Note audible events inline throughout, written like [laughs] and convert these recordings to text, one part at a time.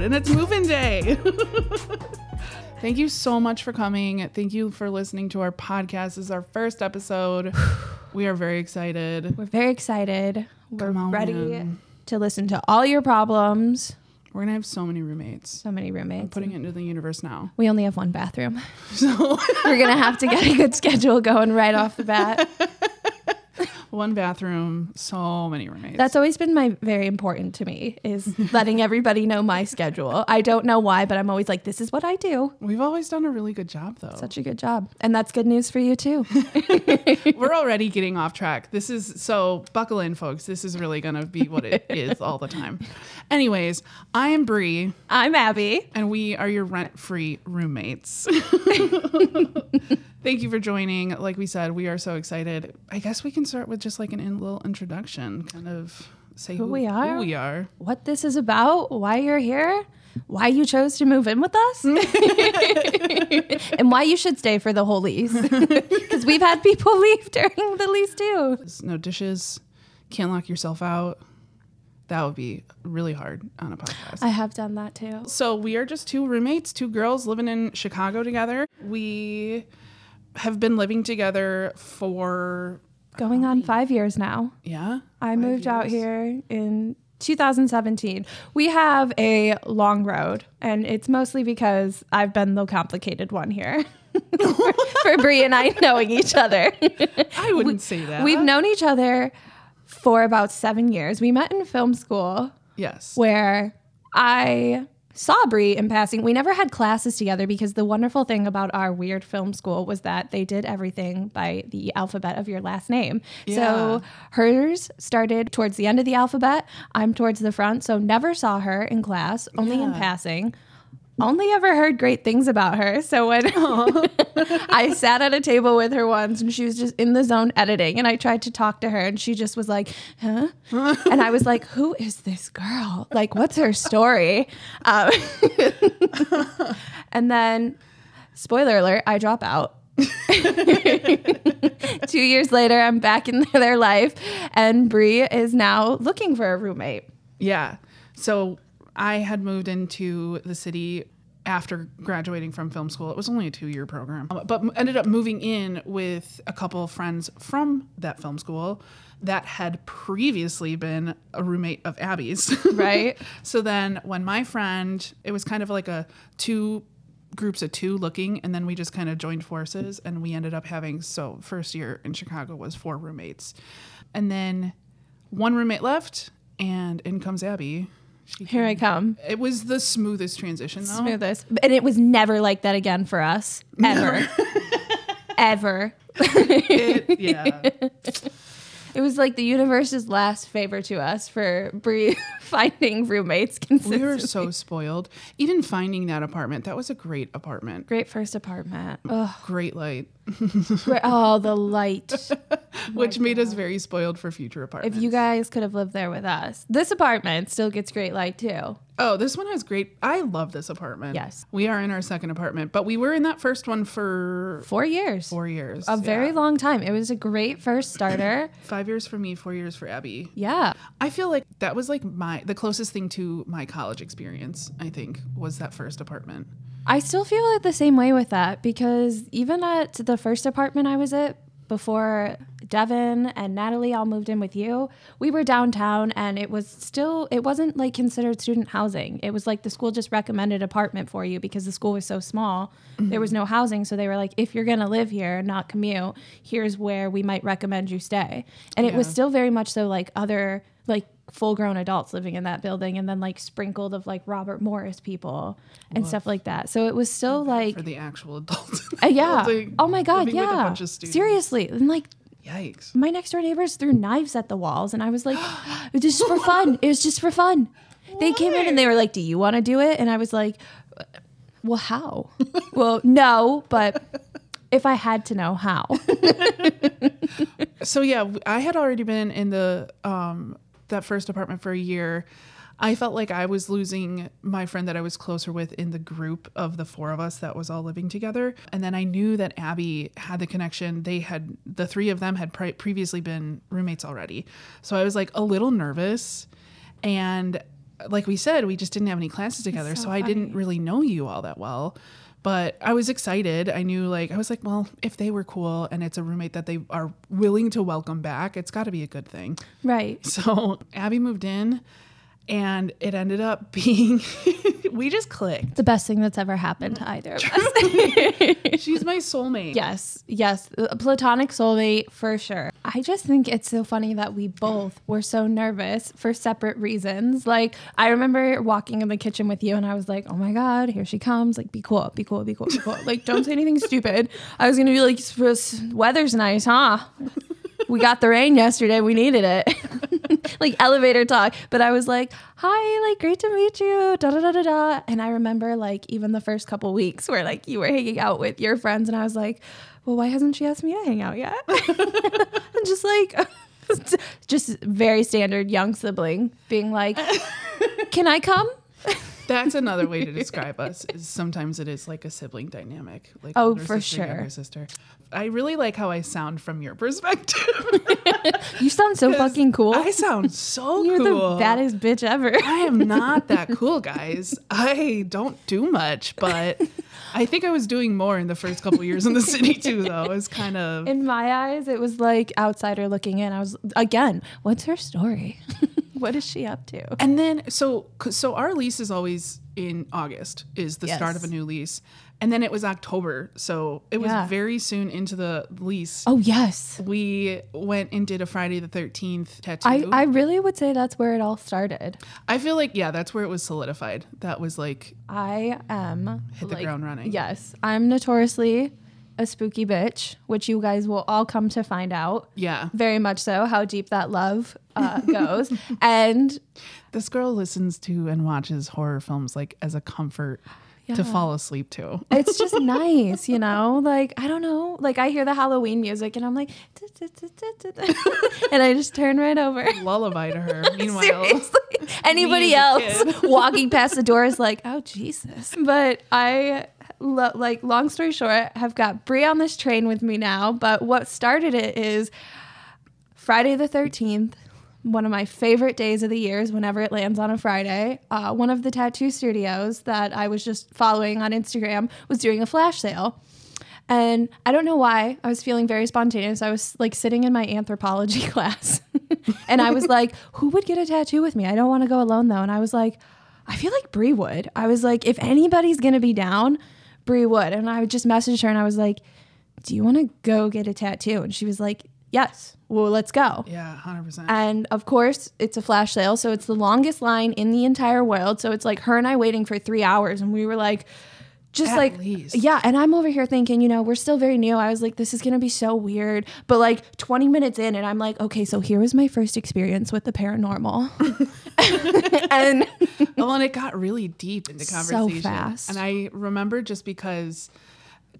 episode, and it's move-in day. [laughs] Thank you so much for coming. Thank you for listening to our podcast. This is our first episode. [sighs] We are very excited. We're very excited. We're Come on ready in. to listen to all your problems. We're gonna have so many roommates. So many roommates. I'm Putting it into the universe now. we only have one bathroom. [laughs] So We're gonna have to get a good schedule going right off the bat. [laughs] one bathroom, so many roommates. That's always been my very important to me is [laughs] letting everybody know my schedule. I don't know why, but I'm always like, this is what I do. We've always done a really good job though. Such a good job. And that's good news for you too. [laughs] [laughs] We're already getting off track. This is so buckle in, folks. This is really gonna be what it is all the time. Anyways, I am Bri, I'm Abi. and we are your rent-free roommates. Thank you for joining. Like we said, we are so excited. I guess we can start with just like an in- little introduction, kind of say who, we are? Who we are. What this is about, why you're here, why you chose to move in with us, [laughs] and why you should stay for the whole lease. [laughs] [laughs] Because we've had people leave during the lease too. There's no dishes. Can't lock yourself out. That would be really hard on a podcast. I have done that too. So we are just two roommates, two girls living in Chicago together. We have been living together for Going on five years now. yeah. I moved out here in 2017. We have a long road, and it's mostly because I've been the complicated one here. [laughs] For Bri and I knowing each other. [laughs] I wouldn't say that. We've known each other for about seven years. We met in film school yes. where I saw Bri in passing. We never had classes together because the wonderful thing about our weird film school was that they did everything by the alphabet of your last name. Yeah. So hers started towards the end of the alphabet. I'm towards the front. So never saw her in class, only in passing. Only ever heard great things about her. So when [laughs] I sat at a table with her once and she was just in the zone editing and I tried to talk to her and she just was like, huh? [laughs] and I was like, who is this girl? Like, what's her story? Um, [laughs] and then, spoiler alert, I drop out. Two years later, I'm back in their life, and Bri is now looking for a roommate. Yeah. So I had moved into the city after graduating from film school. It was only a two year program, Um, but ended up moving in with a couple of friends from that film school that had previously been a roommate of Abi's. [laughs] Right. so then when my friend, it was kind of like a two groups of two looking and then we just kind of joined forces and we ended up having so first year in Chicago was four roommates. And then one roommate left and in comes Abi. She Here I come. it was the smoothest transition though. Smoothest. And it was never like that again for us. Ever. [laughs] Ever. It- yeah. [laughs] It was like the universe's last favor to us for Bri [laughs] finding roommates We were so spoiled. Even finding that apartment, that was a great apartment. Great first apartment. Ugh. Great light, Oh, the light. [laughs] Oh which made us very spoiled for future apartments. If you guys could have lived there with us. This apartment still gets great light too. Oh, this one has great. I love this apartment. Yes. We are in our second apartment, but we were in that first one for Four years. four years. A very Yeah. long time. It was a great first starter. [laughs] Five years for me, four years for Abi. yeah. I feel like that was like my the closest thing to my college experience. I think was that first apartment. I still feel it the same way with that because even at the first apartment I was at before Devin and Natalie all moved in with you, we were downtown and it was still it wasn't like considered student housing. It was like the school just recommended apartment for you because the school was so small. There was no housing, so they were like if you're going to live here and not commute, here's where we might recommend you stay. And it was still very much so like other like full grown adults living in that building and then like sprinkled of like Robert Morris people and stuff like that. So it was still like for the actual adults. uh, yeah. Building, Oh my god, living with a yeah. bunch of students. Seriously. And like Yikes. my next door neighbors threw knives at the walls and I was like, [gasps] it was just for fun. It was just for fun. They came in and they were like, "Do you want to do it?" And I was like, "Well, how?" well, no, but if I had to know how. [laughs] So yeah, I had already been in the um that first apartment for a year. I felt like I was losing my friend that I was closer with in the group of the four of us that was all living together. And then I knew that Abi had the connection. They had, the three of them had pre- previously been roommates already. So I was like a little nervous. And like we said, we just didn't have any classes together. So, so I didn't really know you all that well. But I was excited. I knew, like, I was like, well, if they were cool and it's a roommate that they are willing to welcome back, it's got to be a good thing. Right. So Abi moved in, and it ended up [laughs] being we just clicked. The best thing that's ever happened to either of us. [laughs] She's my soulmate. yes, yes. A platonic soulmate for sure. I just think it's so funny that we both were so nervous for separate reasons. Like, I remember walking in the kitchen with you and I was like, oh my God, here she comes. Like, be cool, be cool, be cool, be cool. Like, don't say anything [laughs] stupid. I was to be like, "S- s- weather's nice, huh? We got the rain yesterday. We needed it. [laughs] like elevator talk. But I was like, hi, like great to meet you. Da da da da da. And I remember like even the first couple weeks where like you were hanging out with your friends and I was like, well, why hasn't she asked me to hang out yet? [laughs] and just like [laughs] just very standard young sibling being like, Can I come? That's another way to describe us. Is sometimes it is like a sibling dynamic. Like Oh, for sister, sure. Sister. I really like how I sound from your perspective. [laughs] You sound so fucking cool. I sound so [laughs] cool. You're cool. the baddest bitch ever. I am [laughs] not that cool, guys. I don't do much, but I think I was doing more in the first couple years in the city too. Though it was kind of In my eyes, it was like outsider looking in. I was again, what's her story? what is she up to? And then so so our lease is always in August is the start of a new lease. And then it was October. So it was Yeah. very soon into the lease. Oh yes. We went and did a Friday the 13th tattoo. I, I really would say that's where it all started. I feel like yeah, that's where it was solidified. That was like I am Hit the ground running. Yes, I'm notoriously a spooky bitch, which you guys will all come to find out. yeah. Very much so, how deep that love uh, goes. [laughs] and This girl listens to and watches horror films like as a comfort to fall asleep to. it's just [laughs] nice, you know? Like, I don't know. Like, I hear the Halloween music and I'm like, [laughs] and I just turn right over. [laughs] Lullaby to her. Meanwhile, Anybody else walking past the door is like, oh, Jesus. But I, lo- like, long story short, have got Bri on this train with me now. But what started it is Friday the 13th, one of my favorite days of the years whenever it lands on a Friday. Uh, one of the tattoo studios that I was just following on Instagram was doing a flash sale. And I don't know why I was feeling very spontaneous. I was like sitting in my anthropology [laughs] class and I was like, who would get a tattoo with me? I don't want to go alone though. And I was like, I feel like Bri would. I was like, if anybody's going to be down, Bri would. And I just messaged her and I was like, do you want to go get a tattoo? And she was like, yes. Well, let's go. yeah, hundred percent. And of course, it's a flash sale. So it's the longest line in the entire world. So it's like her and I waiting for three hours. And we were like, just At like, least. yeah. And I'm over here thinking, you know, we're still very new. I was like, this is going to be so weird. But like 20 minutes in, and I'm like, okay, so here was my first experience with the paranormal. [laughs] and well, and it got really deep into conversation So fast. And I remember just because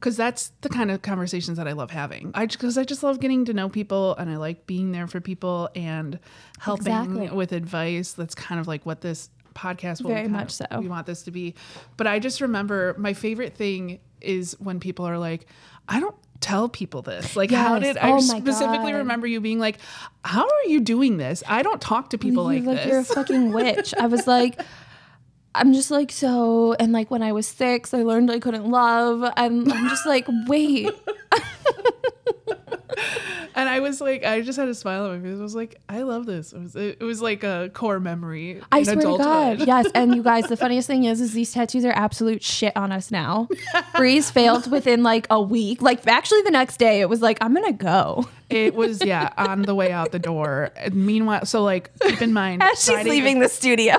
because that's the kind of conversations that I love having. I because I just love getting to know people and I like being there for people and helping Exactly. with advice. That's kind of like what this podcast will Very much of- so. we want this to be. But I just remember my favorite thing is when people are like, I don't tell people this. Like how did I Oh my specifically God. remember you being like, How are you doing this? I don't talk to people like, like, you're a fucking witch. I was like, [laughs] I'm just like, so, and like when I was six, I learned I couldn't love. And I'm just like, wait, [laughs] And I was like, I just had a smile on my face. I was like, I love this. It was, it was like a core memory. I swear adulthood. to God. Yes. And you guys, the [laughs] funniest thing is, is these tattoos are absolute shit on us now. Bri's failed within like a week. Like actually the next day it was like, I'm going to go. It was yeah on the way out the door. And meanwhile, so like keep in mind, [laughs] As she's Friday leaving the studio.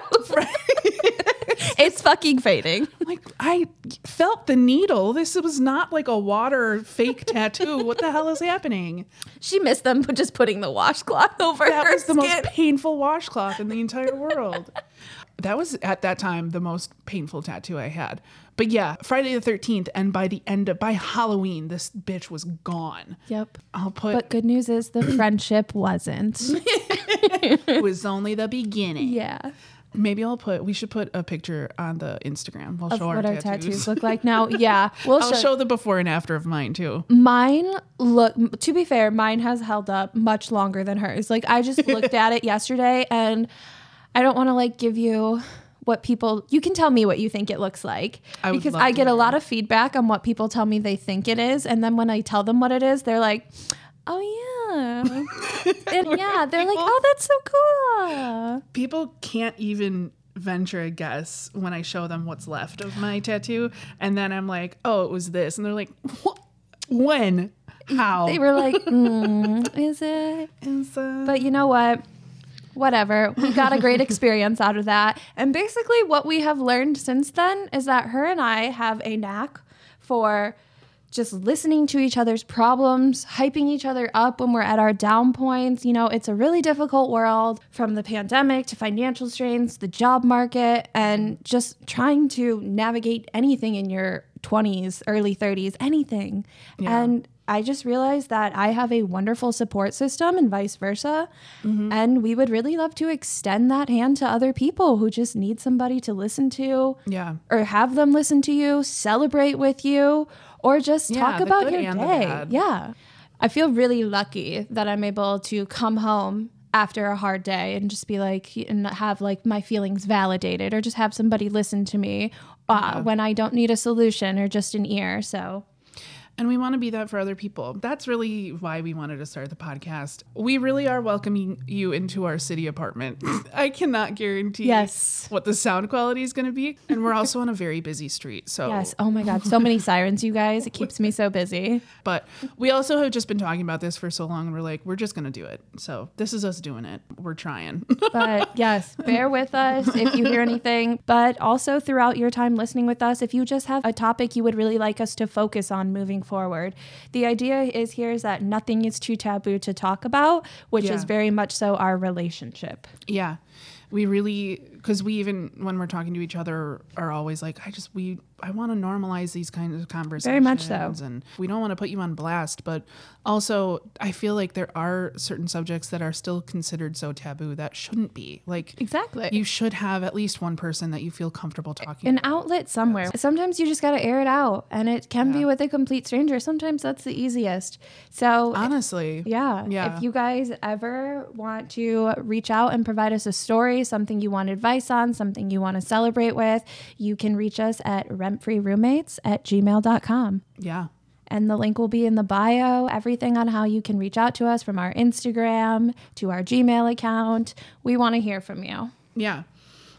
It's fucking fading. [laughs] Like I felt the needle. This was not like a water fake tattoo. What the hell is happening? She missed them, but [laughs] just putting the washcloth over That her was the skin. most painful washcloth in the [laughs] entire world. That was at that time the most painful tattoo I had. But yeah, Friday the 13th, and by the end of by Halloween, this bitch was gone. Yep. I'll put But good news is the [clears throat] friendship wasn't. it was only the beginning. Yeah. Maybe I'll put. We should put a picture on the Instagram. We'll Of show what our our tattoos. tattoos look like now. [laughs] Yeah, we'll I'll show. show the before and after of mine too. Mine look. To be fair, mine has held up much longer than hers. Like I just [laughs] looked at it yesterday, and I don't want to like give you what people. You can tell me what you think it looks like I because I get a lot of feedback on what people tell me they think it is, and then when I tell them what it is, they're like, "Oh yeah," [laughs] and yeah, they're like, "Oh, that's so cool." People can't even venture a guess when I show them what's left of my tattoo, and then I'm like, "Oh, it was this," and they're like, "What? When? How?" They were like, mm, [laughs] "Is it?" Is, uh, But you know what? Whatever. We got a great [laughs] experience out of that. And basically, what we have learned since then is that her and I have a knack for just listening to each other's problems, hyping each other up when we're at our down points. You know, it's a really difficult world from the pandemic to financial strains, the job market, and just trying to navigate anything in your 20s, early 30s, anything. Yeah. And I just realized that I have a wonderful support system and vice versa. Mm-hmm. And we would really love to extend that hand to other people who just need somebody to listen to yeah. or have them listen to you, celebrate with you, or just Yeah, talk about your day. Yeah. I feel really lucky that I'm able to come home after a hard day and just be like and have like my feelings validated or just have somebody listen to me uh, when I don't need a solution or just an ear. So And we want to be that for other people. That's really why we wanted to start the podcast. We really are welcoming you into our city apartment. [laughs] I cannot guarantee Yes. what the sound quality is going to be. And we're also on a very busy street. So, yes, oh my god, so many sirens, you guys. It keeps me so busy. but we also have just been talking about this for so long and we're like, we're just going to do it. So, this is us doing it. We're trying. [laughs] But yes, bear with us if you hear anything. But also throughout your time listening with us, if you just have a topic you would really like us to focus on moving forward, the idea is here is that nothing is too taboo to talk about, which is very much so our relationship. Yeah. We really, because we even, when we're talking to each other, are always like, I just, we, I want to normalize these kinds of conversations. Very much so. And we don't want to put you on blast, but also, I feel like there are certain subjects that are still considered so taboo that shouldn't be. Like, Exactly. you should have at least one person that you feel comfortable talking to. an outlet somewhere. Sometimes you just got to air it out, and it can be with a complete stranger. Sometimes that's the easiest. So, Honestly. yeah, Yeah. if you guys ever want to reach out and provide us a story, something you want advice on, something you want to celebrate with, you can reach us at rentfreeroommates at gmail.com. Yeah. And the link will be in the bio, everything on how you can reach out to us from our Instagram to our Gmail account. We want to hear from you. Yeah.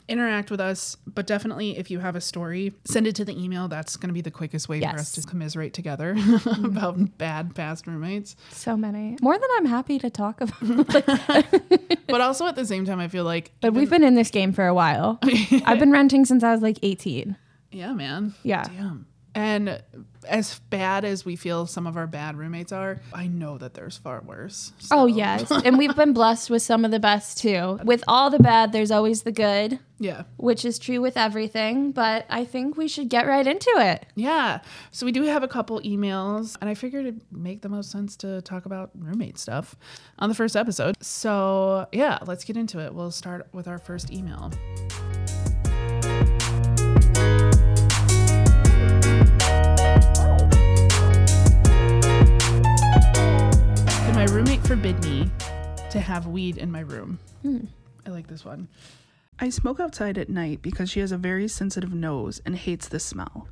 Interact with us, but definitely if you have a story, send it to the email. That's going to be the quickest way for us to commiserate together [laughs] mm-hmm. about bad past roommates. So many. More than I'm happy to talk about. [laughs] [laughs] But also at the same time, I feel like, But we've been in this game for a while. I've been renting since I was like 18. yeah, man. Yeah. Damn. And as bad as we feel some of our bad roommates are, I know that there's far worse. Oh, yes. and we've been blessed with some of the best too. With all the bad, there's always the good, Yeah. which is true with everything. But I think we should get right into it. Yeah. So we do have a couple emails, and I figured it'd make the most sense to talk about roommate stuff on the first episode. So, yeah, let's get into it. We'll start with our first email. Forbid me to have weed in my room? Hmm. I like this one. I smoke outside at night because she has a very sensitive nose and hates the smell.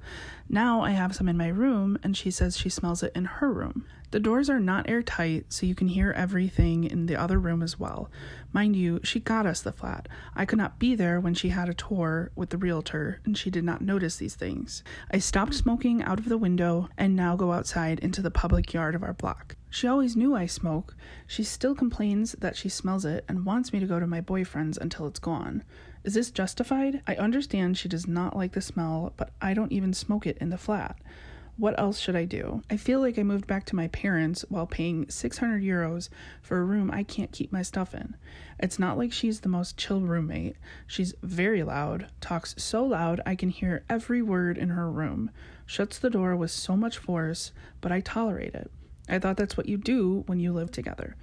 Now I have some in my room and she says she smells it in her room. The doors are not airtight, so you can hear everything in the other room as well. Mind you, she got us the flat. I could not be there when she had a tour with the realtor and she did not notice these things. I stopped smoking out of the window and now go outside into the public yard of our block. She always knew I smoke. She still complains that she smells it and wants me to go to my boyfriend's until it's gone. Is this justified? I understand she does not like the smell, but I don't even smoke it in the flat. What else should I do? I feel like I moved back to my parents while paying 600 euros for a room I can't keep my stuff in. It's not like she's the most chill roommate. She's very loud, talks so loud I can hear every word in her room, shuts the door with so much force, but I tolerate it. I thought that's what you do when you live together.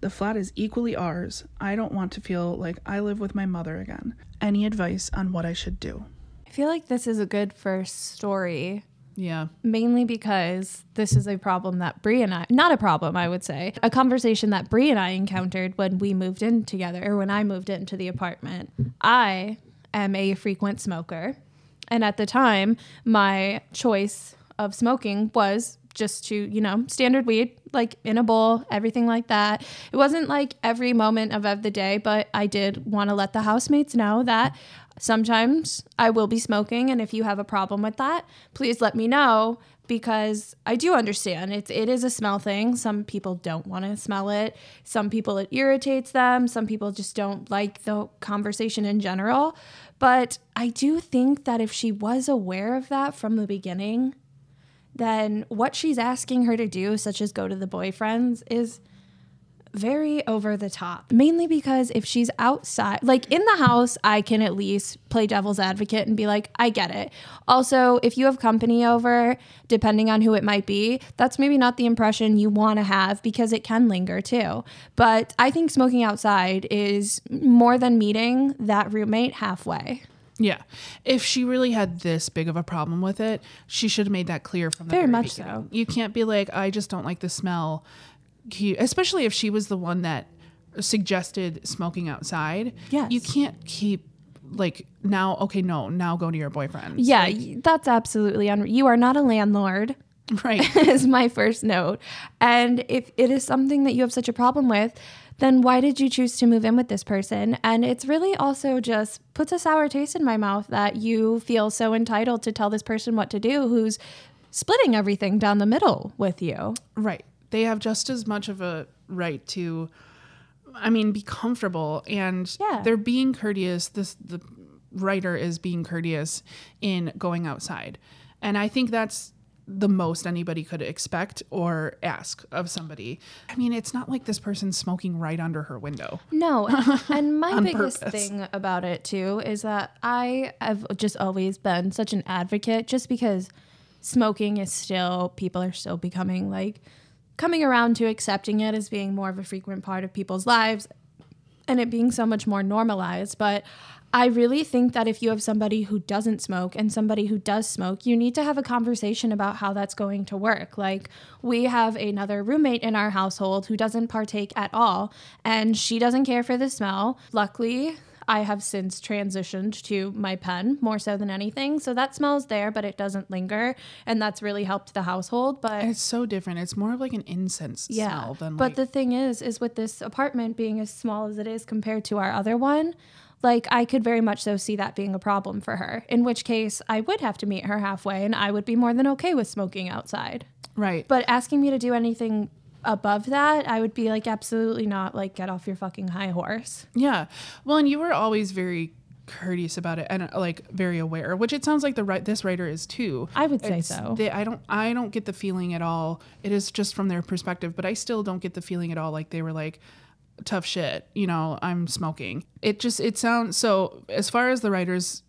The flat is equally ours. I don't want to feel like I live with my mother again. Any advice on what I should do? I feel like this is a good first story Yeah. mainly because this is a problem that Bri and I, not a problem, I would say, a conversation that Bri and I encountered when we moved in together, or when I moved into the apartment. I am a frequent smoker. And at the time, my choice of smoking was just to, you know, standard weed, like in a bowl, everything like that. It wasn't like every moment of, of the day, but I did want to let the housemates know that sometimes I will be smoking. And if you have a problem with that, please let me know because I do understand it's it is a smell thing. Some people don't want to smell it. Some people it irritates them. Some people just don't like the conversation in general. But I do think that if she was aware of that from the beginning, then what she's asking her to do, such as go to the boyfriends, is very over the top. Mainly because if she's outside, like in the house, I can at least play devil's advocate and be like, I get it. Also, if you have company over, depending on who it might be, that's maybe not the impression you want to have because it can linger too. But I think smoking outside is more than meeting that roommate halfway. Yeah. If she really had this big of a problem with it, she should have made that clear from the Very very much beginning. so. You can't be like, I just don't like the smell. Especially if she was the one that suggested smoking outside. Yes. You can't keep like now, okay, no, now go to your boyfriend. Yeah, y- that's absolutely un- you are not a landlord. Right. [laughs] is my first note. And if it is something that you have such a problem with, then why did you choose to move in with this person? And it's really also just puts a sour taste in my mouth that you feel so entitled to tell this person what to do who's splitting everything down the middle with you. Right. They have just as much of a right to I mean be comfortable and Yeah. they're being courteous. This the writer is being courteous in going outside. And I think that's the most anybody could expect or ask of somebody. I mean, it's not like this person's smoking right under her window. No, [laughs] and my biggest purpose. thing about it too is that I have just always been such an advocate just because smoking is still people are still becoming like coming around to accepting it as being more of a frequent part of people's lives and it being so much more normalized. But I really think that if you have somebody who doesn't smoke and somebody who does smoke, you need to have a conversation about how that's going to work. Like, we have another roommate in our household who doesn't partake at all, and she doesn't care for the smell. Luckily, I have since transitioned to my pen more so than anything. So that smell's there, but it doesn't linger. And that's really helped the household. But it's so different. It's more of like an incense smell than but like the thing is, is with this apartment being as small as it is compared to our other one, like I could very much so see that being a problem for her. In which case, I would have to meet her halfway, and I would be more than okay with smoking outside. right. But asking me to do anything above that, I would be like, absolutely not. Like, get off your fucking high horse. Yeah. Well, and you were always very courteous about it and uh, like very aware, which it sounds like the right this writer is too. I would say It's- so. They, I don't I don't get the feeling at all. It is just from their perspective, but I still don't get the feeling at all like they were like tough shit, you know, I'm smoking. It just it sounds so as far as the writer's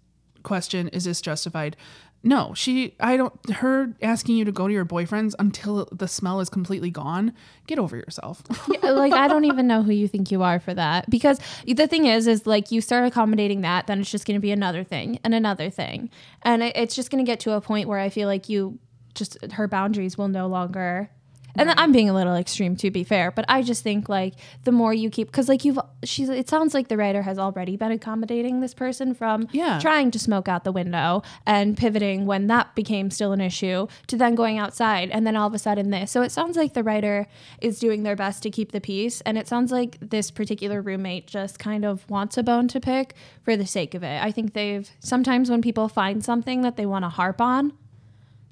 question is this justified? No, she I don't her asking you to go to your boyfriend's until the smell is completely gone. Get over yourself. [laughs] Yeah, like I don't even know who you think you are for that because the thing is is like you start accommodating that then it's just going to be another thing and another thing and it, it's just going to get to a point where I feel like you just her boundaries will no longer and I'm being a little extreme to be fair but I just think like the more you keep cuz like you've she's it sounds like the writer has already been accommodating this person from Yeah. trying to smoke out the window and pivoting when that became still an issue to then going outside and then all of a sudden this. So it sounds like the writer is doing their best to keep the peace. And it sounds like this particular roommate just kind of wants a bone to pick for the sake of it. I think they've sometimes when people find something that they want to harp on,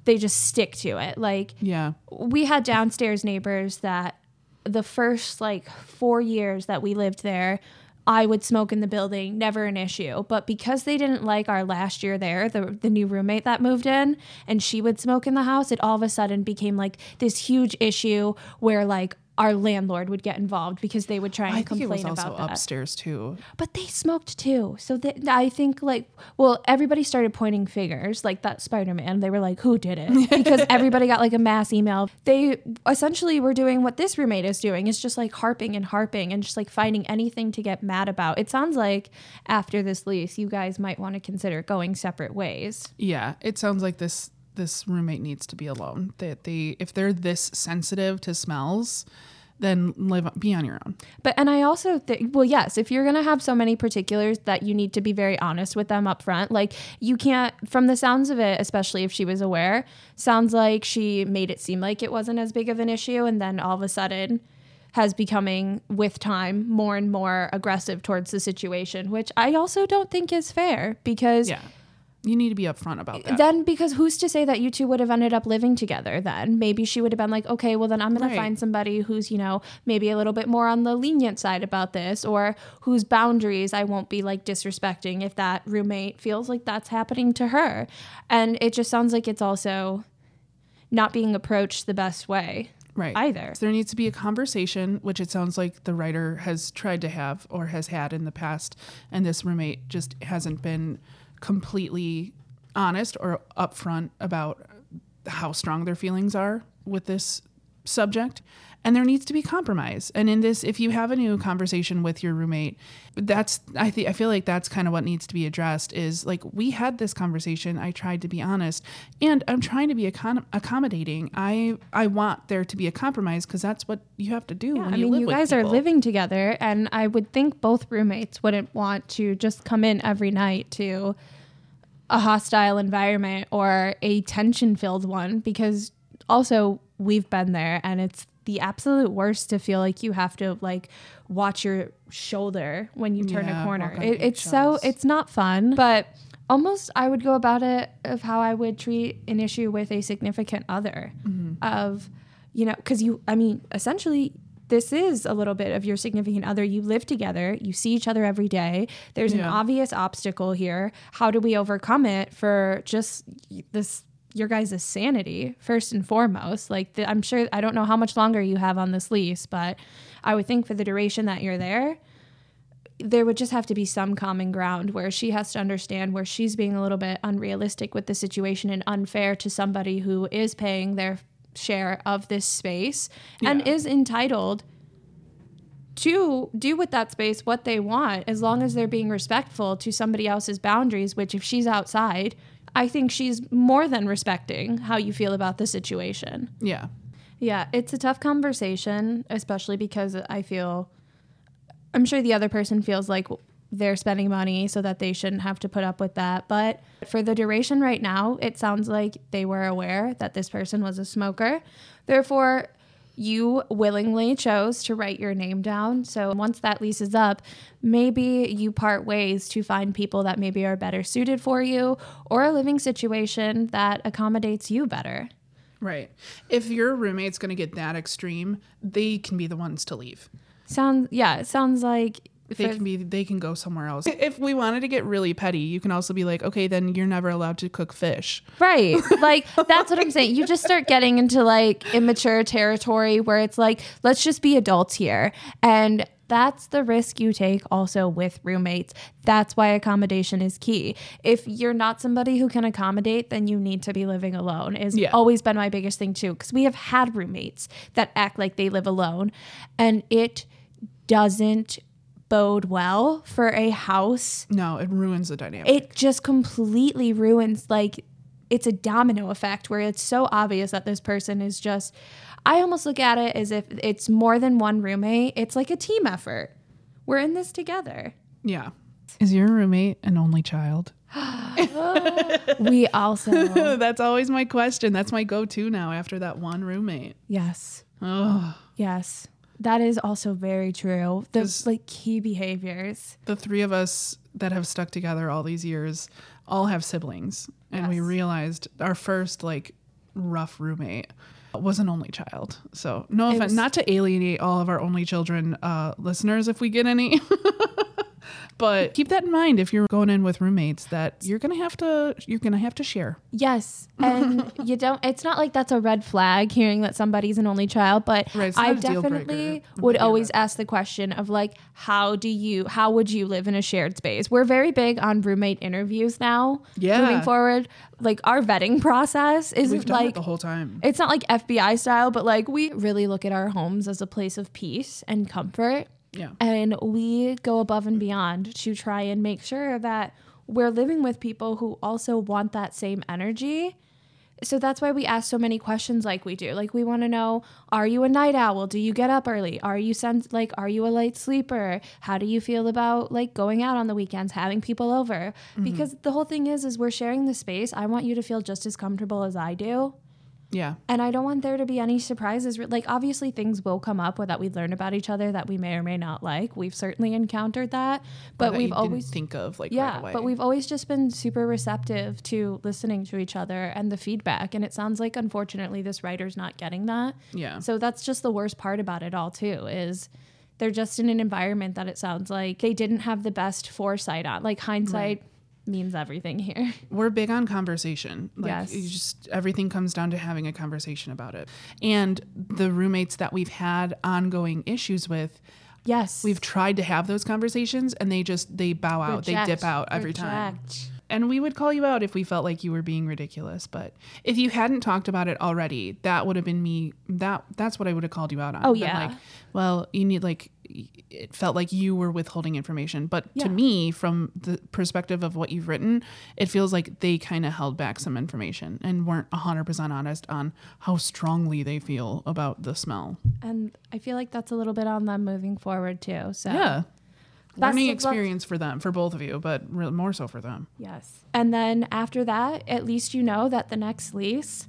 they just stick to it. Like yeah. we had downstairs neighbors that the first like four years that we lived there, I would smoke in the building, never an issue. But because they didn't like our last year there, the the new roommate that moved in, and she would smoke in the house, it all of a sudden became like this huge issue where like our landlord would get involved because they would try and I think it complain was also about that. upstairs too. But they smoked too. So that I think like well, everybody started pointing fingers like that Spider-Man. They were like, "Who did it?" [laughs] Because everybody got like a mass email. They essentially were doing what this roommate is doing. It's just like harping and harping and just like finding anything to get mad about. It sounds like after this lease, you guys might want to consider going separate ways. Yeah, it sounds like this this roommate needs to be alone. That they if they're this sensitive to smells, then live be on your own. But and I also think well yes, if you're going to have so many particulars that you need to be very honest with them up front. Like you can't from the sounds of it, especially if she was aware, sounds like she made it seem like it wasn't as big of an issue and then all of a sudden has becoming with time more and more aggressive towards the situation, which I also don't think is fair because Yeah. You need to be upfront about that. then because who's to say that you two would have ended up living together then maybe she would have been like okay well then i'm going Right. to find somebody who's you know maybe a little bit more on the lenient side about this or whose boundaries i won't be like disrespecting if that roommate feels like that's happening to her and it just sounds like it's also not being approached the best way right. either So there needs to be a conversation, which it sounds like the writer has tried to have or has had in the past, and this roommate just hasn't been completely honest or upfront about how strong their feelings are with this subject. And there needs to be compromise. And in this, if you have a new conversation with your roommate, that's I think I feel like that's kind of what needs to be addressed. Is like we had this conversation. I tried to be honest, and I'm trying to be accom- accommodating. I I want there to be a compromise because that's what you have to do. Yeah, I you mean, you guys are living together, and I would think both roommates wouldn't want to just come in every night to a hostile environment or a tension filled one because also we've been there and it's the absolute worst to feel like you have to like watch your shoulder when you turn Yeah, a corner. It, it's so it's not fun, but almost I would go about it of how I would treat an issue with a significant other of you know because you I mean essentially this is a little bit of your significant other. You live together, you see each other every day. There's an obvious obstacle here. How do we overcome it for just this your guys' sanity first and foremost? Like the, I'm sure I don't know how much longer you have on this lease, but I would think for the duration that you're there, there would just have to be some common ground where she has to understand where she's being a little bit unrealistic with the situation and unfair to somebody who is paying their share of this space and is entitled to do with that space what they want as long as they're being respectful to somebody else's boundaries which if she's outside i think she's more than respecting how you feel about the situation Yeah. yeah, it's a tough conversation, especially because I feel I'm sure the other person feels like they're spending money so that they shouldn't have to put up with that. But for the duration right now, it sounds like they were aware that this person was a smoker. Therefore, you willingly chose to write your name down. So once that lease is up, maybe you part ways to find people that maybe are better suited for you or a living situation that accommodates you better. Right. If your roommate's going to get that extreme, they can be the ones to leave. Sounds yeah, it sounds like They can be they can go somewhere else. If we wanted to get really petty, you can also be like, "Okay, then you're never allowed to cook fish." right. [laughs] Like that's what I'm saying. You just start getting into like immature territory where it's like, let's just be adults here. And that's the risk you take also with roommates. That's why accommodation is key. If you're not somebody who can accommodate, then you need to be living alone. Is Yeah. always been my biggest thing too cuz we have had roommates that act like they live alone and it doesn't bode well for a house No, it ruins the dynamic. it just completely ruins like it's a domino effect where it's so obvious that this person is just I almost look at it as if it's more than one roommate. It's like a team effort. We're in this together. yeah. Is your roommate an only child? [gasps] [gasps] We also [laughs] That's always my question. That's my go-to now after that one roommate. Yes. Oh, Yes. That is also very true. The 'Cause- like key behaviors. the three of us that have stuck together all these years all have siblings, and we realized our first like rough roommate was an only child. So no offense, was- not to alienate all of our only children uh, listeners if we get any. [laughs] but keep that in mind if you're going in with roommates that you're gonna have to you're gonna have to share. Yes. And [laughs] you don't it's not like that's a red flag hearing that somebody's an only child, but Right, it's not I a deal breaker. definitely would Yeah. always ask the question of like how do you how would you live in a shared space? We're very big on roommate interviews now. Yeah. Moving forward. Like our vetting process We've isn't it like the whole time. it's not like FBI style, but like we really look at our homes as a place of peace and comfort. Yeah. And we go above and beyond to try and make sure that we're living with people who also want that same energy. So that's why we ask so many questions like we do. Like we want to know, are you a night owl? Do you get up early? Are you sens- like are you a light sleeper? How do you feel about like going out on the weekends, having people over? Mm-hmm. Because the whole thing is is we're sharing the space. I want you to feel just as comfortable as I do. Yeah. And I don't want there to be any surprises. Like, obviously, things will come up that we learn about each other that we may or may not like. We've certainly encountered that. But that we've always, didn't think of like yeah, right away. but we've always just been super receptive to listening to each other and the feedback. And it sounds like, unfortunately, this writer's not getting that. yeah. So that's just the worst part about it all, too, is they're just in an environment that it sounds like they didn't have the best foresight on. Like, hindsight means everything here. [laughs] we're big on conversation. Like Yes. you just everything comes down to having a conversation about it. And the roommates that we've had ongoing issues with, Yes. we've tried to have those conversations and they just they bow out. They dip out every time. Reject. And we would call you out if we felt like you were being ridiculous. But if you hadn't talked about it already, that would have been me. That that's what I would have called you out on. Oh, yeah. Like, well, you need like it felt like you were withholding information. But Yeah. to me, from the perspective of what you've written, it feels like they kind of held back some information and weren't hundred percent honest on how strongly they feel about the smell. And I feel like that's a little bit on them moving forward too. So Yeah. Learning experience for them, for both of you, but re- more so for them. yes. And then after that, at least you know that the next lease,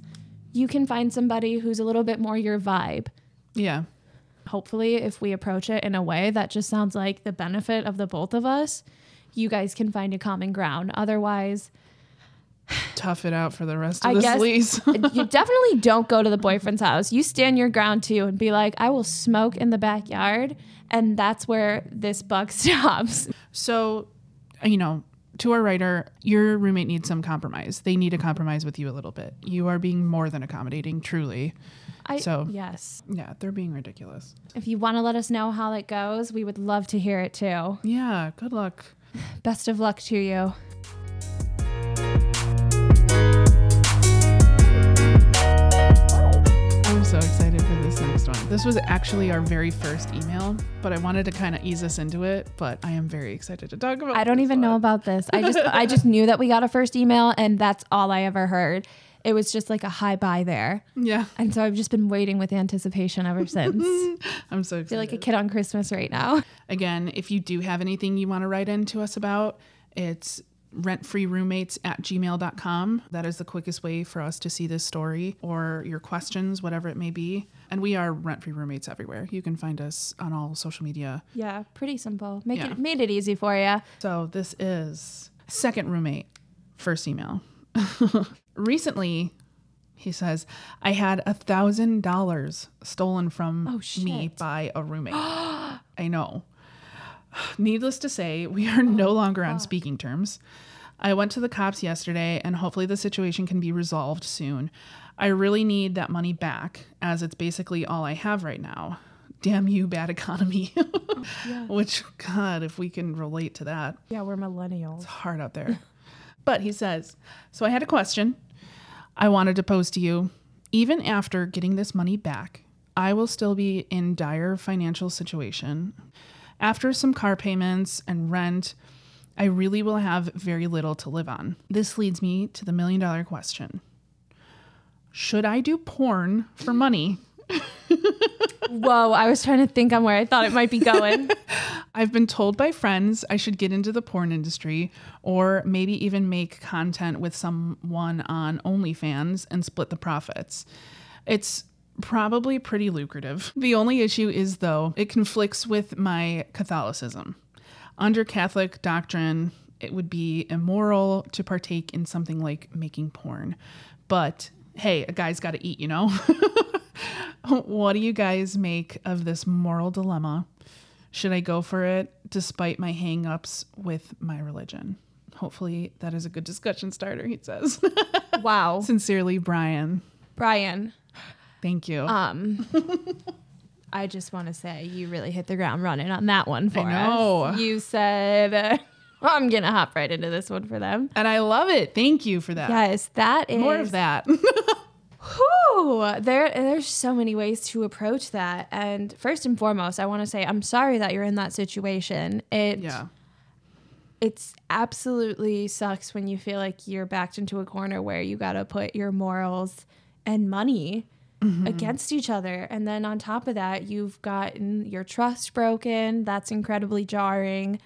you can find somebody who's a little bit more your vibe. Yeah. Hopefully, if we approach it in a way that just sounds like the benefit of the both of us, you guys can find a common ground. Otherwise, [sighs] Tough it out for the rest of I this guess lease. [laughs] you definitely don't go to the boyfriend's house. You stand your ground too and be like, I will smoke in the backyard. And that's where this buck [laughs] stops. So, uh, you know, to our writer, your roommate needs some compromise. They need to compromise with you a little bit. You are being more than accommodating, truly. I, So- yes. Yeah, they're being ridiculous. If you want to let us know how that goes, we would love to hear it too. Yeah, good luck. [sighs] Best of luck to you. I'm so excited for this next one. This was actually our very first email, but I wanted to kind of ease us into it. But I am very excited to talk about. I don't even know about this. I just I [laughs] just knew that we got a first email and that's all I ever heard. It was just like a high buy there. Yeah, And so I've just been waiting with anticipation ever [laughs] since. I I'm so excited. feel like a kid on Christmas right now. Again, if you do have anything you want to write in to us about, it's rentfreeroommates at gmail.com. That is the quickest way for us to see this story or your questions, whatever it may be. And we are rent free roommates everywhere. You can find us on all social media. Yeah, pretty simple. Make Yeah. it made it easy for you. So this is second roommate, first email. [laughs] Recently, he says, I had a thousand dollars stolen from Oh, me by a roommate. [gasps] I know. Needless to say, we are oh, no longer on speaking terms. I went to the cops yesterday and hopefully the situation can be resolved soon. I really need that money back as it's basically all I have right now. Damn you, bad economy. [laughs] Which, God, if we can relate to that Yeah, we're millennials. It's hard out there. [laughs] but he says, So I had a question I wanted to pose to you. Even after getting this money back, I will still be in dire financial situation. After some car payments and rent, I really will have very little to live on. This leads me to the million dollar question. Should I do porn for money? [laughs] Whoa, I was trying to think on where I thought it might be going. [laughs] I've been told by friends I should get into the porn industry or maybe even make content with someone on OnlyFans and split the profits. It's probably pretty lucrative. The only issue is, though, it conflicts with my Catholicism. Under Catholic doctrine, it would be immoral to partake in something like making porn. But hey, a guy's got to eat, you know? [laughs] [laughs] what do you guys make of this moral dilemma? Should I go for it despite my hang-ups with my religion? Hopefully that is a good discussion starter, he says. [laughs] Wow. Sincerely, Brian. Brian, Thank you. um, [laughs] I just want to say you really hit the ground running on that one for know. us. You said, uh, I'm going to hop right into this one for them. and I love it. Thank you for that. Yes, that is More of that. Whew, there, there's so many ways to approach that. And first and foremost, I want to say I'm sorry that you're in that situation. It, yeah. it's absolutely sucks when you feel like you're backed into a corner where you got to put your morals and money mm-hmm. against each other. And then on top of that, you've gotten your trust broken. That's incredibly jarring.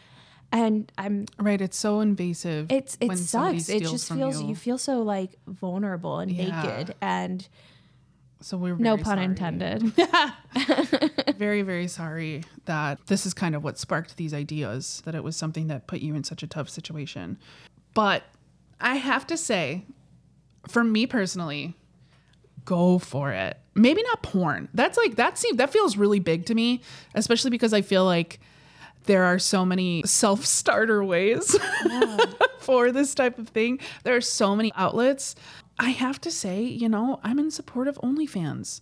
And I'm Right. It's so invasive. it's it sucks. It just feels you. you. feel so like vulnerable and Yeah. naked and So we're no pun sorry. intended. [laughs] [laughs] very, very sorry that this is kind of what sparked these ideas, that it was something that put you in such a tough situation. But I have to say, for me personally, go for it. Maybe not porn. That's like that seems that feels really big to me, especially because I feel like there are so many self-starter ways [laughs] for this type of thing. There are so many outlets. I have to say, you know, I'm in support of OnlyFans.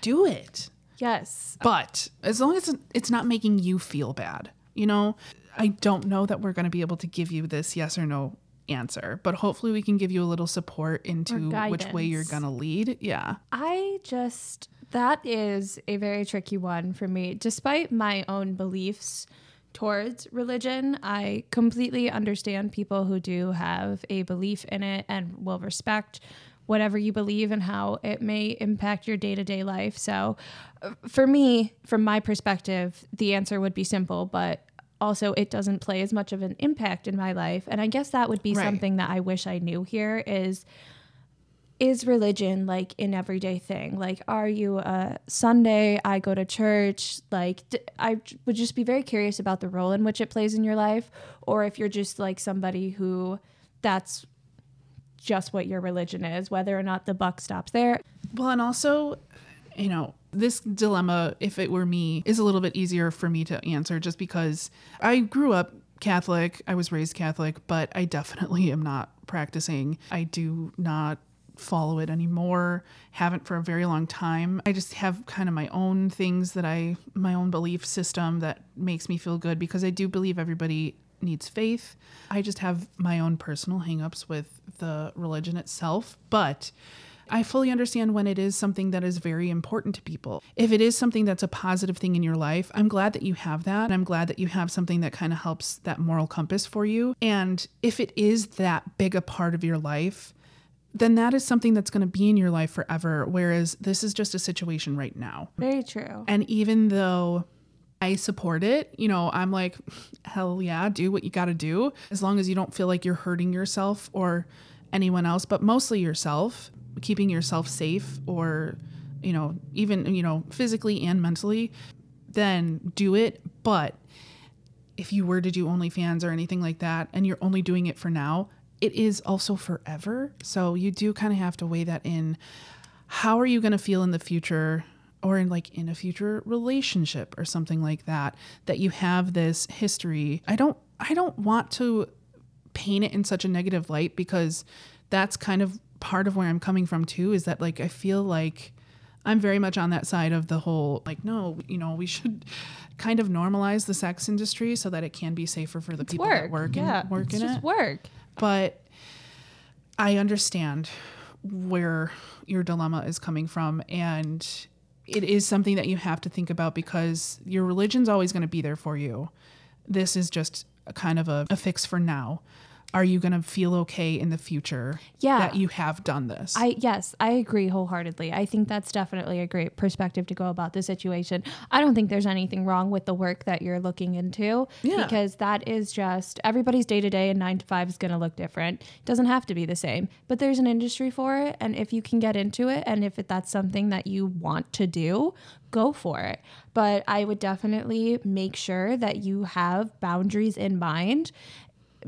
Do it. yes. But as long as it's not making you feel bad, you know, I don't know that we're going to be able to give you this yes or no answer, but hopefully we can give you a little support into which way you're going to lead. Yeah. I just that is a very tricky one for me. Despite my own beliefs towards religion, I completely understand people who do have a belief in it and will respect whatever you believe and how it may impact your day-to-day life. So uh, for me, from my perspective, the answer would be simple, but also it doesn't play as much of an impact in my life. And I guess that would be Right. something that I wish I knew here is is religion like an everyday thing? Like, are you a Sunday? I go to church. Like, d- I would just be very curious about the role in which it plays in your life, or if you're just like somebody who that's just what your religion is, whether or not the buck stops there. Well, and also, you know, this dilemma, if it were me, is a little bit easier for me to answer just because I grew up Catholic. I was raised Catholic, but I definitely am not practicing. I do not follow it anymore. Haven't for a very long time. I just have kind of my own things that I, my own belief system that makes me feel good because I do believe everybody needs faith. I just have my own personal hangups with the religion itself, but I fully understand when it is something that is very important to people. If it is something that's a positive thing in your life, I'm glad that you have that. I'm glad that you have something that kind of helps that moral compass for you. And if it is that big a part of your life, then that is something that's going to be in your life forever. Whereas this is just a situation right now. Very true. And even though I support it, you know, I'm like, hell yeah, do what you got to do as long as you don't feel like you're hurting yourself or anyone else, but mostly yourself, keeping yourself safe or, you know, even, you know, physically and mentally, then do it. But if you were to do OnlyFans or anything like that and you're only doing it for now, it is also forever. So you do kind of have to weigh that in. How are you going to feel in the future or in like in a future relationship or something like that that you have this history? I don't I don't want to paint it in such a negative light because that's kind of part of where I'm coming from too is that like I feel like I'm very much on that side of the whole like no, you know, we should kind of normalize the sex industry so that it can be safer for the people that work yeah, and work it's in just it. work. But I understand where your dilemma is coming from and it is something that you have to think about because your religion's always going to be there for you. This is just kind of a, a fix for now. Are you going to feel okay in the future Yeah. that you have done this? I yes, I agree wholeheartedly. I think that's definitely a great perspective to go about the situation. I don't think there's anything wrong with the work that you're looking into Yeah. because that is just everybody's day to day and 9 to 5 is going to look different. It doesn't have to be the same, but there's an industry for it and if you can get into it and if it, that's something that you want to do, go for it. But I would definitely make sure that you have boundaries in mind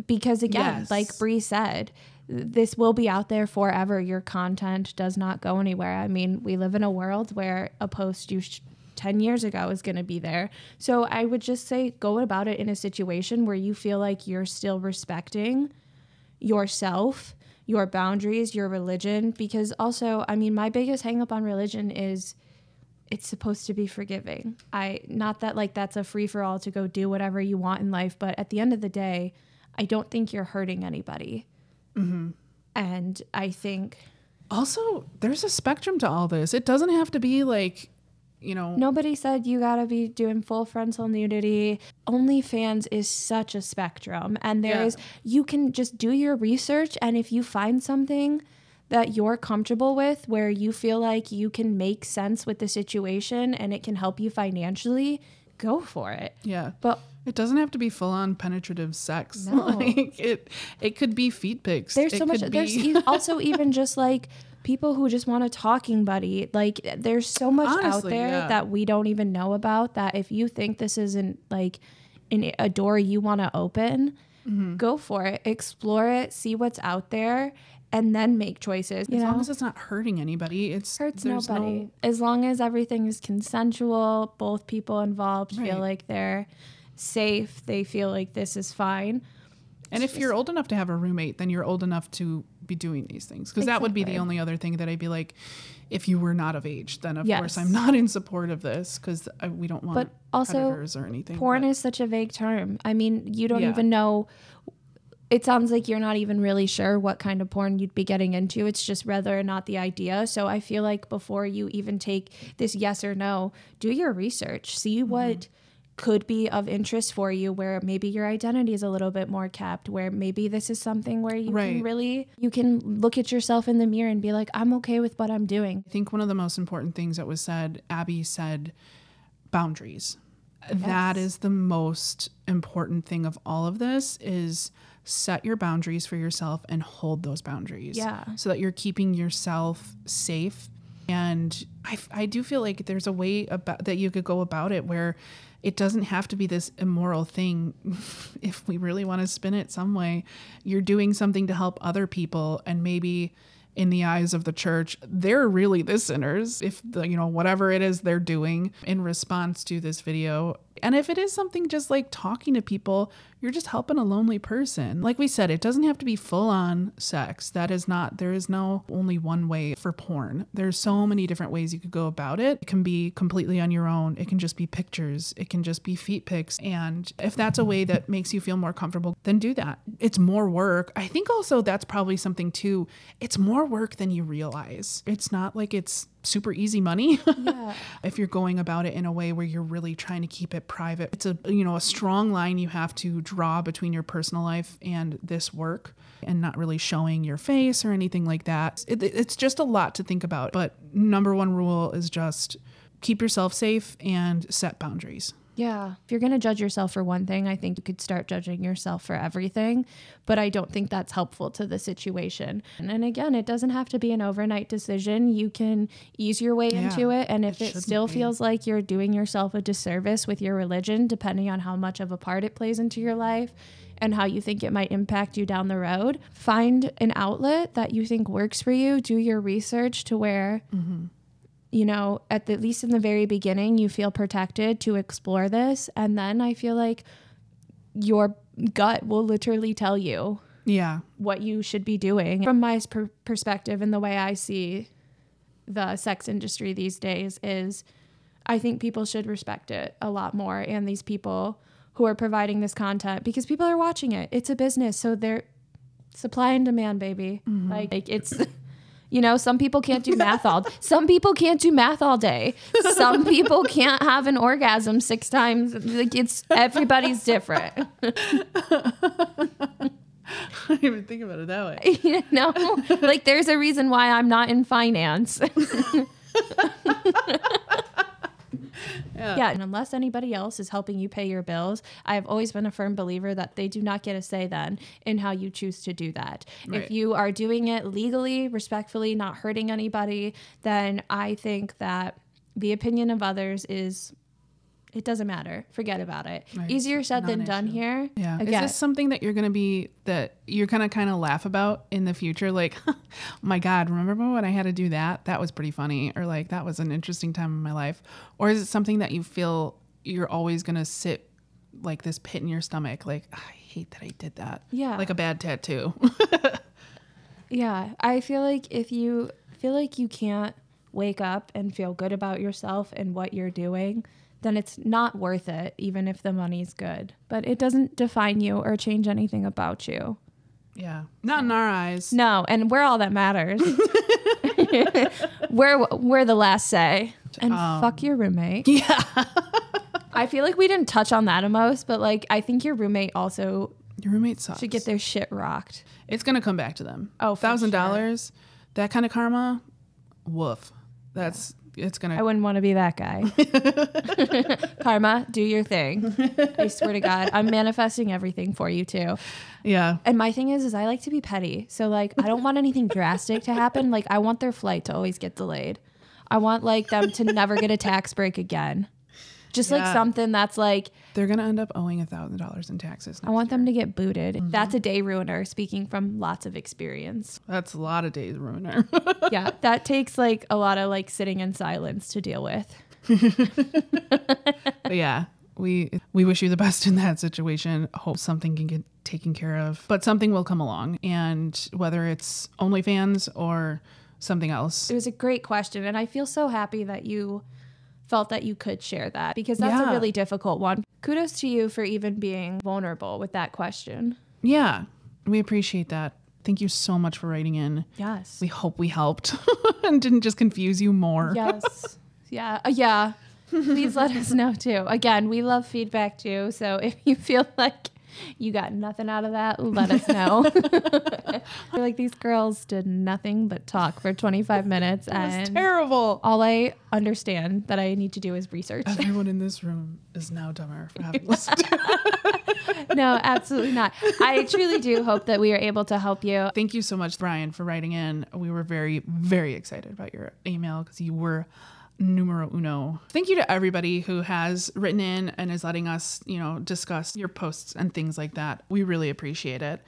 because again, Yes. like Bri said, this will be out there forever. Your content does not go anywhere. I mean, we live in a world where a post you sh- 10 years ago is going to be there. So I would just say go about it in a situation where you feel like you're still respecting yourself, your boundaries, your religion. Because also, I mean, my biggest hang up on religion is it's supposed to be forgiving. I not that like that's a free for all to go do whatever you want in life, but at the end of the day, I don't think you're hurting anybody. Mm-hmm. And I think Also, there's a spectrum to all this. It doesn't have to be like, you know, nobody said you gotta be doing full frontal nudity. OnlyFans is such a spectrum, and there Yeah. is you can just do your research, and if you find something that you're comfortable with, where you feel like you can make sense with the situation and it can help you financially, go for it. yeah. But It doesn't have to be full on penetrative sex. [laughs] No. Like it it could be feet pics. there's It so much there's e- [laughs] also even just like people who just want a talking buddy like there's so much out there yeah. that we don't even know about that if you think this isn't like an, a door you want to open Mm-hmm. go for it explore it see what's out there and then make choices as know long as it's not hurting anybody, it's hurts nobody No, as long as everything is consensual both people involved feel like they're safe they feel like this is fine and if you're old enough to have a roommate, then you're old enough to be doing these things. Because that would be the only other thing that I'd be like, if you were not of age, then of course I'm not in support of this because we don't want But also, predators or anything. porn but- is such a vague term. I mean, you don't Yeah. even know. It sounds like you're not even really sure what kind of porn you'd be getting into. It's just whether or not the idea. So I feel like before you even take this yes or no, do your research. See Mm-hmm. Could be of interest for you where maybe your identity is a little bit more kept where maybe this is something where you Right. can really you can look at yourself in the mirror and be like I'm okay with what I'm doing. I think one of the most important things that was said, Abi said boundaries. That is the most important thing of all of this is set your boundaries for yourself and hold those boundaries. Yeah. So that you're keeping yourself safe. And I, I do feel like there's a way about that you could go about it where it doesn't have to be this immoral thing. [laughs] if we really want to spin it some way, you're doing something to help other people and maybe in the eyes of the church, they're really the sinners if the, you know whatever it is they're doing in response to this video. And if it is something just like talking to people, you're just helping a lonely person. Like we said, it doesn't have to be full on sex. That is not there is no only one way for porn. There's so many different ways you could go about it. It can be completely on your own. It can just be pictures. It can just be feet pics. And if that's a way that makes you feel more comfortable, then do that. It's more work. I think also that's probably something too. It's more work than you realize. It's not like it's super easy money. [laughs] Yeah. if you're going about it in a way where you're really trying to keep it private. It's a you know, a strong line you have to draw between your personal life and this work and not really showing your face or anything like that. It, it's just a lot to think about. But number one rule is just keep yourself safe and set boundaries. Yeah. If you're going to judge yourself for one thing, I think you could start judging yourself for everything. But I don't think that's helpful to the situation. And, and again, it doesn't have to be an overnight decision. You can ease your way Yeah, into it. And if it it, still be. feels like you're doing yourself a disservice with your religion, depending on how much of a part it plays into your life, and how you think it might impact you down the road. Find an outlet that you think works for you. Do your research to where, mm-hmm. You know, at the at least in the very beginning, you feel protected to explore this. And then I feel like your gut will literally tell you Yeah. what you should be doing. From my per- perspective and the way I see the sex industry these days is I think people should respect it a lot more and these people who are providing this content because people are watching it. It's a business, so they're supply and demand, baby. Like, like it's [laughs] you know, some people can't do math all [laughs] some people can't do math all day. Some people can't have an orgasm six times. Like it's everybody's different. [laughs] I didn't even think about it that way. [laughs] you know like there's a reason why i'm not in finance yeah. and unless anybody else is helping you pay your bills i've always been a firm believer that they do not get a say then in how you choose to do that Right. if you are doing it legally respectfully not hurting anybody then i think that the opinion of others is it doesn't matter. Forget about it. Right. Easier said than done here. Yeah. Again, Is this something that you're going to be that you're going to kind of laugh about in the future? Like, oh [laughs] my God, remember when I had to do that? That was pretty funny. Or like, that was an interesting time in my life. Or is it something that you feel you're always going to sit like this pit in your stomach? Like, "Ah, I hate that I did that. Yeah. Like a bad tattoo. [laughs] Yeah, I feel like if you feel like you can't wake up and feel good about yourself and what you're doing, then it's not worth it, even if the money's good. But it doesn't define you or change anything about you. yeah. Not in our eyes. No, and we're all that matters. [laughs] we're we're the last say. And um, fuck your roommate. [laughs] Yeah. I feel like we didn't touch on that most, but like I think your roommate also Your roommate sucks. should get their shit rocked. It's going to come back to them. Oh, thousand dollars. That kind of karma. Woof. That's, it's gonna. I wouldn't want to be that guy. [laughs] [laughs] Karma, do your thing. I swear to God, I'm manifesting everything for you too. Yeah. And my thing is, is I like to be petty. So like, I don't want anything drastic to happen. Like, I want their flight to always get delayed. I want like them to never get a tax break again. Just like something that's like, They're going to end up owing a thousand dollars in taxes. I want them to get booted. Mm-hmm. That's a day ruiner. Speaking from lots of experience. That's a lot of days ruiner. [laughs] Yeah, [laughs] that takes like a lot of like sitting in silence to deal with. but yeah, we we wish you the best in that situation. Hope something can get taken care of, but something will come along, and whether it's OnlyFans or something else. It was a great question. And I feel so happy that you felt that you could share that because that's a really difficult one. Kudos to you for even being vulnerable with that question. Yeah, we appreciate that. Thank you so much for writing in. Yes. We hope we helped [laughs] and didn't just confuse you more. yes. Yeah. Uh, yeah. Please let us know too. Again, we love feedback too. So if you feel like you got nothing out of that, let us know. We're [laughs] [laughs] like these girls did nothing but talk for 25 minutes It and terrible. all I understand that I need to do is research. Everyone in this room is now dumber for having [laughs] listened. no, absolutely not. I truly do hope that we are able to help you. Thank you so much, Brian, for writing in. We were very, very excited about your email because you were numero uno. Thank you to everybody who has written in and is letting us, you know, discuss your posts and things like that. We really appreciate it.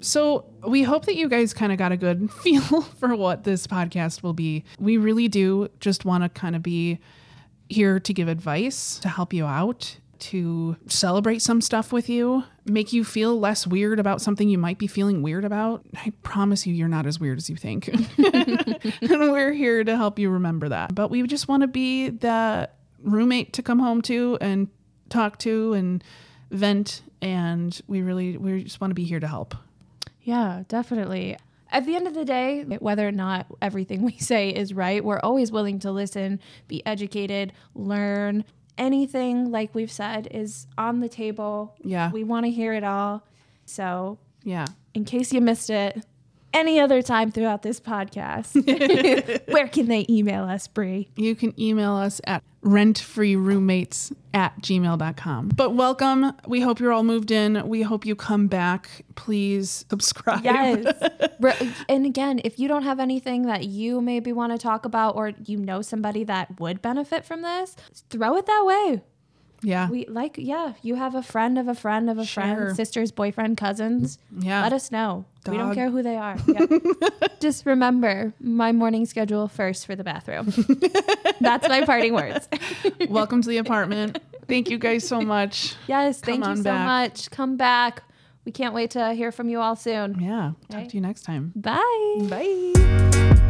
So, we hope that you guys kind of got a good [laughs] feel for what this podcast will be. We really do just want to kind of be here to give advice, to help you out, to celebrate some stuff with you, make you feel less weird about something you might be feeling weird about. I promise you, you're not as weird as you think. and [laughs] we're here to help you remember that. But we just want to be the roommate to come home to and talk to and vent. And we really, we just want to be here to help. Yeah, definitely. At the end of the day, whether or not everything we [laughs] say is right, we're always willing to listen, be educated, learn. Anything, like we've said, is on the table. Yeah. We want to hear it all. So, Yeah. in case you missed it, any other time throughout this podcast, [laughs] where can they email us, Bri? You can email us at rentfreeroommates at gmail.com. But welcome. We hope you're all moved in. We hope you come back. Please subscribe. Yes. [laughs] And again, if you don't have anything that you maybe want to talk about or you know somebody that would benefit from this, throw it that way. Yeah. We like, yeah, you have a friend of a friend of a Sure. friend, sisters, boyfriend, cousins. Yeah. Let us know. We don't care who they are. Yeah. [laughs] Just remember my morning schedule first for the bathroom. [laughs] That's my parting words. [laughs] welcome to the apartment. Thank you guys so much. Yes, thank you so back. much. Come back. We can't wait to hear from you all soon. Yeah. Talk Okay. to you next time. Bye. Bye.